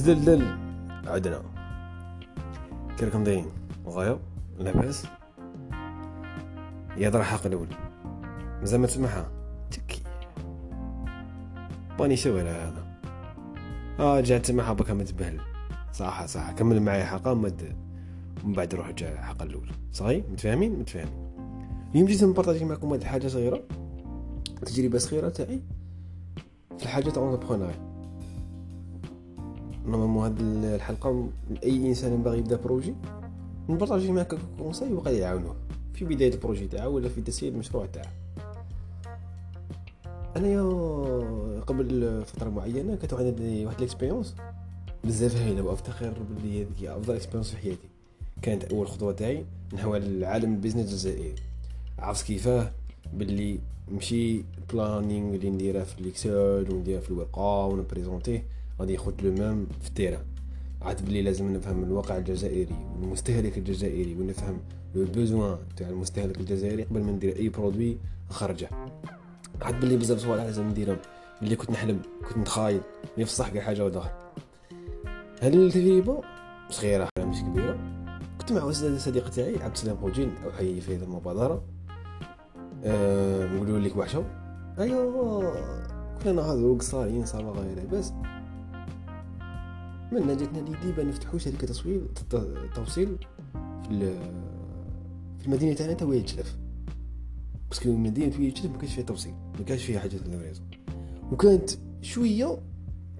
زلل عدنا. كيفكم دايرين. غاية. لاباس. يهضر حق الأول. مازال ما تسمعها. تكي باني شوي هذا؟ آه رجعت تسمعها بكا متبهل صح صح. كمل معايا حقا مد ومن بعد روح رجع حق الأول. صحيح؟ متفاهمين؟ متفاهمين. اليوم جيت نبارطاجي معكم واحد الحاجة صغيرة. تجربة صغيرة تاعي. في الحاجة تاع normalement هاد الحلقة لأي إنسان باغي يبدأ projet نبارطاجي معاك conseils وقال يعاونوه. في بداية ال projet تاعو ولا في تسيير المشروع تاعو انايا قبل فترة معينة كانت عندي واحد ال expérience بزاف هايلة وافتخر بلي هذيك أفضل expérience في حياتي. كانت أول خطوة تاعي نحو العالم ال business الجزائري. عرفت كيفاه؟ باللي مشي planning اللي نديره في ال Excel ونديره في الورقة ونبريزونتيه غادي يخوت le même في ال terrain. عاد بلي لازم نفهم الواقع الجزائري والمستهلك الجزائري ونفهم le besoin تاع المستهلك الجزائري قبل ما ندير أي produit نخرجه. عاد بلي بزاف صوالح لازم نديرهم. اللي كنت نحلم كنت نتخايل mais في كاع حاجة وظهر هاد التجربه صغيرة مش كبيرة. كنت مع صديق تاعي عبد السلام بوجين أو حي في هذه المبادرة. أه لك وحشة. ايوا كنا نهضروا قصارين صافا غير لاباس. من جاتنا ليدي بان نفتحوا شركه تصوير توصيل في في المدينة تاعنا تا وهي تشلف باسكو المدينة وهي تشلف ما كانش فيها توصيل ما كانش فيها حاجة الريزو وكانت شوية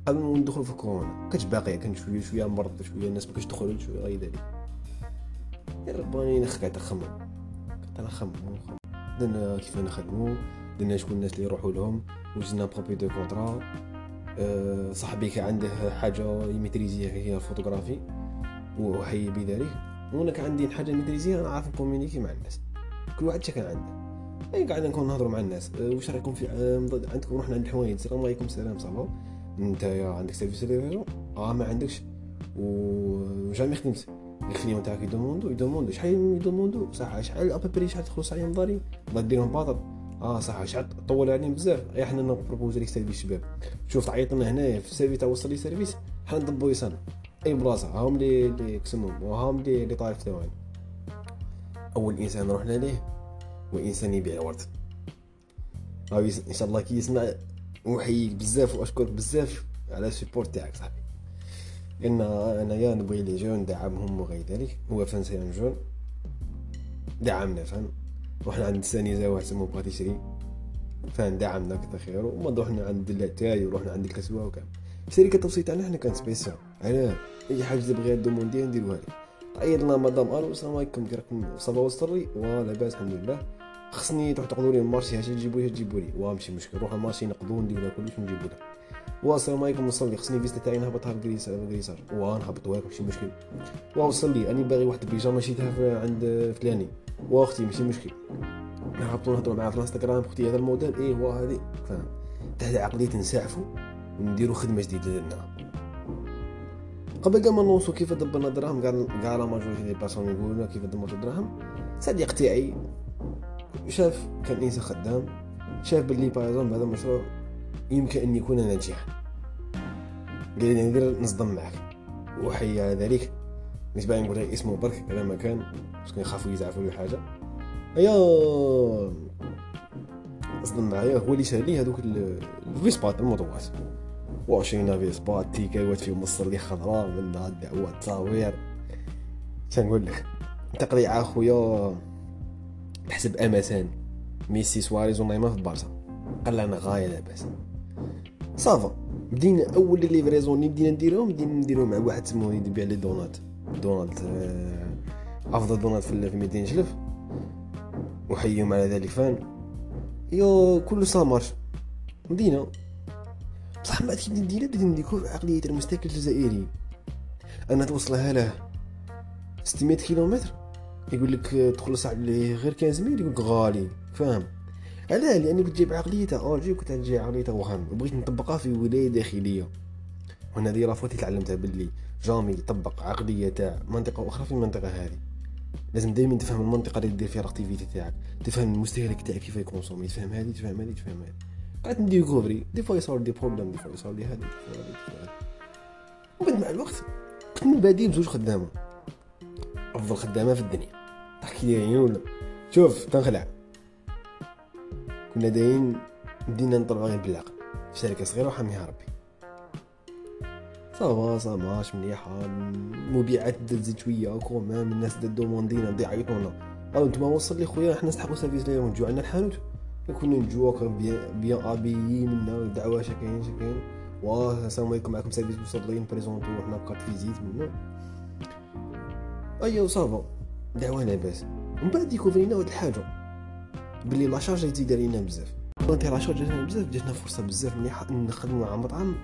قبل ما ندخل في كورونا كانت باقية كان شوية شوية مرض شوية الناس ما كانش تدخل شوية غير ذلك. رباني نخ قاعد نخمم قاعد نخمم. درنا كيف نخدمو درنا شكون الناس اللي يروحوا لهم وجدنا بروبي دو كونترا صاحبي كان عنده حاجة يميتريزيها هي الفوتوغرافي وحي بذلك. وأنا كان عندي حاجة ميتريزيها أنا عارف نكومونيكي مع الناس. كل واحد كان عنده. اي قاعد نكون نهضروا مع الناس. أه واش رايكم في أه عندكم رحنا عند الحوايج السلام عليكم السلام صافا أنت يا عندك سيرفيس ريفيرو آه ما عندكش. وجامي خدمت. الكليون تاعك يدوموندو يدوموندو. شحال يدوموندو؟ صح شحال ابري شحال تخلص عليهم بغا ديرهم باطل. آه صح شحال طول عليهم بزاف. أي حنا نبروبوزي لك سيرفيس شباب. شوف تعيط لنا هنايا في السيرفيس تاع وصل لي سيرفيس حنا نضبو يصنع أي بلاصة هاهم لي لي كسمهم وهاهم لي لي طارف ثواني. أول إنسان رحنا ليه؟ هو انسان يبيع ورد إن شاء الله كي يسمع نحييك بزاف وأشكرك بزاف على السيبورت تاعك صاحبي. إن انايا نبغي لي جون دعمهم وغير ذلك. هو فان جون. دعمنا فهم رحنا عند سانيزا واحد سمو باتيسري فان دعمنا كثر خير وما رحنا عند اللاتاي ورحنا عند الكسوة وكان شركة التوصيل تاعنا حنا كانت سبيسيال. علاه أي حاجة تبغيها دومونديها نديروها لك. طيرنا مدام ألو السلام عليكم راكم وصل لي لاباس الحمد لله خصني تروح تقضوا لي المارشي هاش تجيبوا لي تجيبوا لي. واه ماشي مشكل. روح المارشي نقضوا نديروا كلش ونجيبوا لك. والسلام عليكم وصل خصني فيزا تاعي نهبطها بالكريسار واه نهبطوها ماشي مشكل. واه وصل راني باغي واحد البيجامة شيتها عند فلاني. واختي ماشي مشكل. نهبطوا نهضروا معاه في الانستغرام أختي هذا الموديل إيه هو هذه؟ فاهم تحت عقلية نسعفوا ونديروا خدمة جديدة لنا. قبل ما نوصل كيف دبرنا الدراهم كاع كاع لا ماجوريتي دي باسون يقولوا كيف دبرت الدراهم. صديق تاعي شاف كان إنسان خدام شاف باللي باغ هذا المشروع يمكن أن يكون ناجحا قال لي ندير نصدم معك. وحي على ذلك. مش باغي نقول اسمه برك هذا مكان باسكو يخافوا يزعفوا ولا حاجة. ايا اصدم معايا هو اللي شاري لي هذوك الفيسبات الموطوات وعشرين فيسبات تيكاوات فيهم مصر لي خضراء من الدعوات تصاوير نقول لك؟ تقريعه أخويا بحسب امسان ميسي سواريز ونيمار في البارسا. قال أنا غاية لاباس. صافا. بدينا أول ليفريزون اللي بدينا نديرهم بدينا نديرهم مع واحد سموه يبيع لي دونات. دونالد آه، أفضل دونالد في مدينه جلف. وحيهم على ذلك فان. يو كل سامر مدينة. بصح بعد كي ندير بدينا نديكو عقلية المستهلك الجزائري. أنا توصلها له 600 كيلومتر. يقول لك تخلص عليه غير 15 ميل يقول لك غالي. فاهم؟ علاه لاني كنت جايب عقليه تاع الجي كنت جايب عقليه تاع وهم. وبغيت نطبقها في ولاية داخلية. وهنا هذه رافوتي تعلمتها باللي. جامي يطبق عقليه تاع منطقة أخرى في المنطقة هذه. لازم دائما تفهم المنطقة اللي دير فيها الأكتيفيتي تاعك. تفهم المستهلك تاعك كيف يكونسومي. تفهم هذه تفهم هذه تفهم هذه. قاعد نديكوفري دي فوا يصور دي بروبليم دي فوا يصور لي هذه وبعد مع الوقت كنت من بادي بزوج خدامة. أفضل خدامة في الدنيا. تحكي لي عيون ولا؟ شوف تنخلع. كنا دايرين بدينا نطلعوا غير بالعقل في شركة صغيرة وحاميها ربي. صافا صا ماش مليحة المبيعات تزيد شوية كومام الناس دا دوموندينا بدا يعيطونا أو نتوما وصل لي خويا حنا نسحقو سيرفيس ليهم نجو عندنا الحانوت. كنا نجو bien habillé منا دعوة شكاين شكاين. واه السلام عليكم معكم service وصل لي نبريزونتو حنا ب carte visite منا. ايا ça va. دعوة لاباس ومن بعد ديكوفرينا واحد الحاجة. بلي la charge تزيد علينا بزاف. انت la charge بزاف جاتنا فرصة بزاف مليحة نخدمو مع مطعم.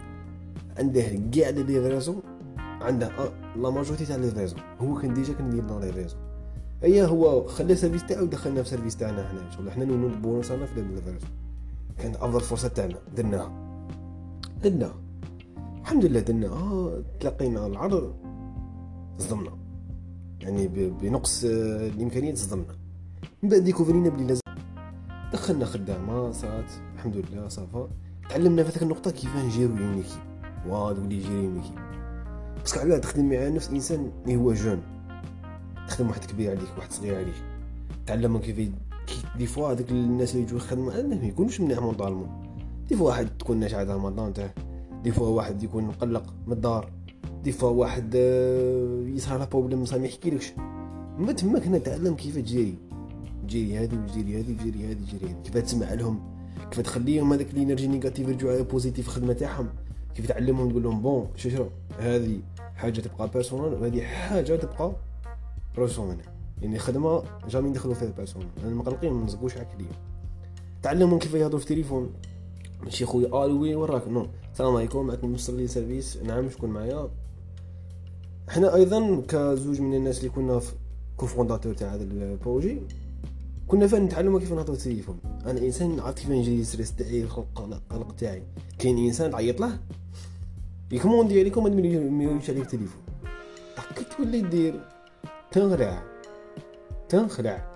عنده كاع les livraisons عنده la majorité تاع livraison هو كان déjà كان les livraisons ايا هو خلى ال service تاعو ودخلنا في ال service تاعنا هنا شغل حنا non un bonus أنا في livraison كانت أفضل فرصة تاعنا. درناها. درناها. الحمد لله درنا آه تلقينا العرض صدمنا. يعني بنقص الإمكانيات صدمنا. من بعد ديكوفرينا بلي لازم دخلنا خدامة صارت الحمد لله ça va. تعلمنا في هذيك النقطة كيف نجيرو ان واحد واللي يجيري ميكيب parce que علاه تخدم مع نفس انسان اللي هو jeune. تخدم واحد كبير عليك واحد صغير عليك. تعلم كيف des fois هذوك الناس اللي يجوا يخدموا عندنا ما يكونوش مليح mentalement des fois واحد تكون ناجحه تاع رمضان تاعه. des fois واحد يكون مقلق من الدار. des fois واحد يصرى له problème ما يحكيلكش ما تماك هنا تعلم كيف تجيري. تجيري هذه وتجيري هذه وتجيري هذه وتجيري هذه كيف تسمع لهم؟ كيف تخليهم هذاك ال énergie négative يرجعوا على positive الخدمه تاعهم؟ كيف تعلمهم تقول لهم bon شو شو هذه حاجة تبقى personnel وهذه حاجة تبقى professionnel يعني خدمة jamais ندخلوا فيها personnel أنا مقلقين ما نزقوش على تعلمهم كيف يهضروا في التليفون ماشي خويا آه oui وراك. non. السلام عليكم. معكم وصل لي service. نعم شكون معايا؟ حنا أيضا كزوج من الناس اللي كنا في cofondateurs تاع هذا ال projet كنا فين نتعلموا كيف نهضروا في التليفون. أنا إنسان عرفت كيف نجيري stress تاعي القلق تاعي كاين إنسان تعيط له يكوموندي عليكم ما يميلوش عليك التليفون. كي تولي دير تنخلع تنخلع.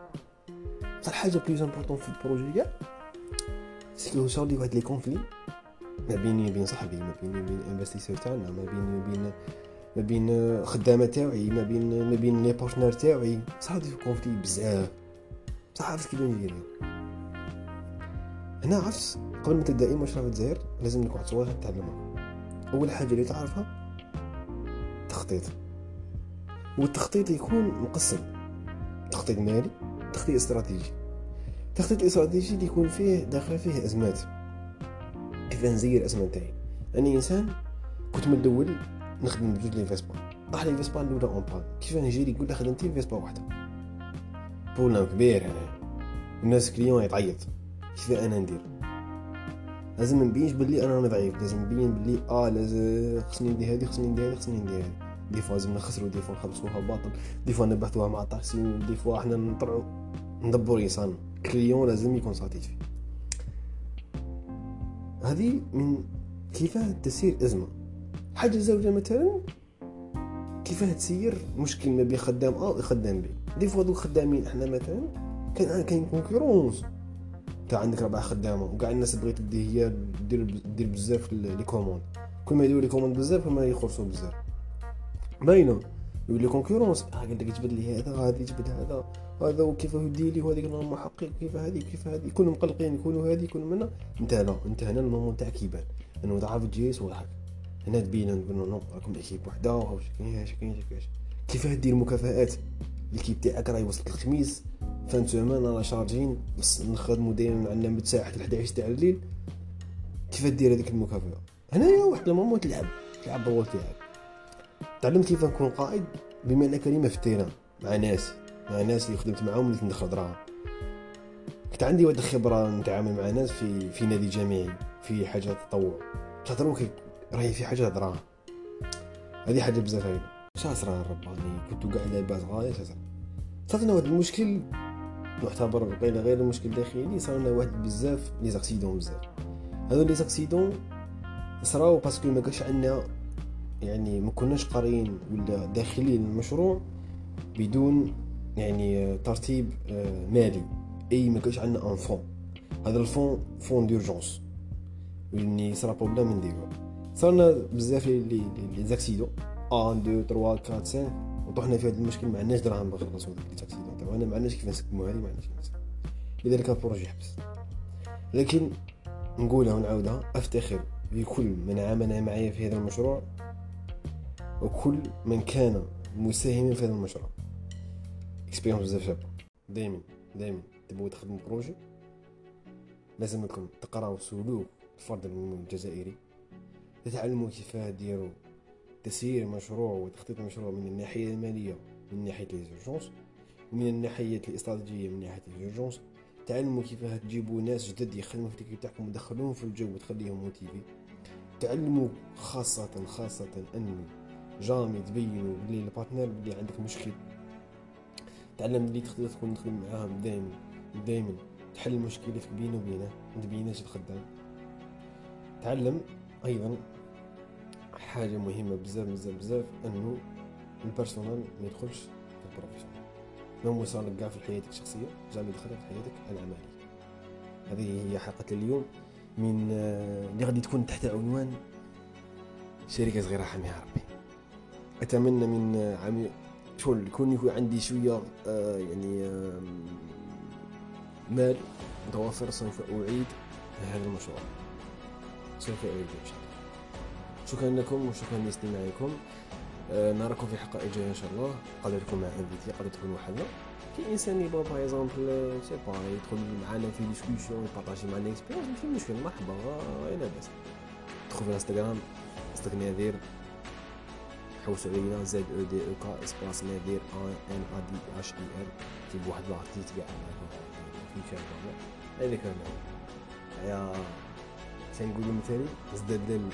بصح حاجة plus importante في ال projet كاع ce que صار لي واحد les conflits ما بيني وبين صاحبي ما بيني وبين investisseur تاعنا ما بيني وبين ما بين خدامة تاعي ما بين ما بين les partenaires تاعي. صار les conflits بزاف. بصح عرفت كيف ندير هنا عرفت قبل ما تبدأ أي مشروع في الجزائر لازم لك واحد صوالح تتعلمها أول حاجة اللي تعرفها تخطيط. والتخطيط يكون مقسم. تخطيط مالي تخطيط استراتيجي. التخطيط الاستراتيجي اللي يكون فيه داخل فيه أزمات. كيف نسير الأزمة تاعي اني إنسان كنت من الأول نخدم بجوج les Vespa طاح لي Vespa الأولى en panne كيف نجي يقول لي خدمتي Vespa واحدة؟ problème كبير هنا الناس client يتعيط. كيف أنا ندير؟ لازم نبينش بلي أنا راني ضعيف. لازم نبين بلي آه لازم خصني ندير هذه خصني ندير هذه خصني ندير هذه. des fois لازم نخسروا des fois نخلصوها باطل. des fois نبحثوها مع طاكسي des fois حنا نطلعوا ندبروا انسان client لازم يكون satisfait هذه من كيفاه تسير أزمة. حاجة زوجة مثلا كيفاه تسير مشكل ما بين خدام A وخدام B؟ des fois دوك خدامين إحنا مثلا كان كاين concurrence تاع عندك ربع خدامه وكاع الناس بغيت تدي هي دير دير بزاف les commandes كل ما يديروا les commandes بزاف كل ما يخلصوا بزاف باينه يولي concurrence آه قال لك جبد لي هذا هذه جبد هذا هذا وكيف يدير لي وهذيك أنا محقق كيف هذه كيف هذه يكونوا مقلقين يكونوا هذه يكونوا منا انت لا انت هنا ال moment تاعك يبان انه تعرف تجيري صوالحك هنا تبين نقول non راكم équipe وحده وهاو شكين شكين شكين كيف دير مكافآت l'équipe تاعك راهي وصلت الخميس fin semaine أنا chargés نخدمو دايما عندنا من ساعة 11 تاع الليل. كيف دير هذيك المكافأة؟ هنايا واحد ال moment تلعب تلعب ال rôle تاعك تعلمت كيف نكون قائد؟ بمعنى كلمه في ال terrain مع ناس مع ناس اللي خدمت معاهم اللي ندخل دراهم. كنت عندي واحد الخبرة نتعامل مع ناس في في نادي جامعي في حاجة تطوع. تهضروا راهي في حاجة دراهم هذه حاجة بزاف هايلة. شا سترها ربي كنت قاعد لاباس غاية شا سترها صار لنا واحد المشكل يعتبر غير غير المشكل الداخلي صار لنا واحد بزاف les accidents بزاف. هذو les accidents صراو parce que ما كاش عندنا يعني ما كناش قاريين ولا داخلين المشروع بدون يعني ترتيب آه، مالي. أي ما كاش عندنا un fonds هذا ال fonds fonds d'urgence يعني صرا problème نديرو صارنا بزاف les accidents 1 2 3 4 5 وطحنا في هذا المشكل ما عندناش دراهم باش نخلصوا ديك les accidents تاعنا ما عندناش كيف نسكموا هذه ما عندناش لذلك ال projet حبس. لكن نقولها ونعاودها أفتخر بكل من عمل معي في هذا المشروع وكل من كان مساهما في هذا المشروع. expérience بزاف شابة. دائما دائما تبغوا تخدموا projet لازم لكم تقراو سلوك الفرد الجزائري تتعلموا كيف ديروا تسيير مشروع وتخطيط المشروع من الناحية المالية من ناحية les urgences ومن الناحية الاستراتيجية من ناحية les urgences تعلموا كيف تجيبوا ناس جدد يخدموا في التكنيك تاعكم وتدخلوهم في الجو وتخليهم motivés تعلموا خاصة خاصة أن jamais تبينوا بلي ال partenaire بلي عندك مشكل. تعلم اللي تقدر تكون تخدم معاهم دائما دائما تحل مشكلتك بينه وبينه ما تبيناش الخدام. تعلم أيضا حاجة مهمة بزاف بزاف بزاف إنه ال personnel ما يدخلش في ال professionnel ما وصل لك كاع في حياتك الشخصية jamais يدخل في حياتك العملية. هذه هي حلقة اليوم من آه، اللي غادي تكون تحت عنوان شركة صغيرة حاميها ربي. أتمنى من آه، عمي شغل يكون يكون عندي شوية آه يعني آه مال متوفر سوف أعيد هذا المشروع. سوف أعيد إن شاء الله. شكرا لكم وشكرا لاستماعكم. آه نراكم في حلقة جاية إن شاء الله. قادر تكون مع انفيتي قادر تكون وحدنا كي إنسان يبغى باغ اكزومبل سي با يدخل معنا في ديسكوسيون يبارطاجي معنا اكسبيريونس ماشي مشكل مرحبا لا باس تدخل في الانستغرام استك نادير حوسوا علينا زد أو دي أو كا إسباس نادير ان ان ا دي اش اي ار تجيب واحد لارتيست كاع في شارع هذيك يا تنقولوا مثالي؟ زداد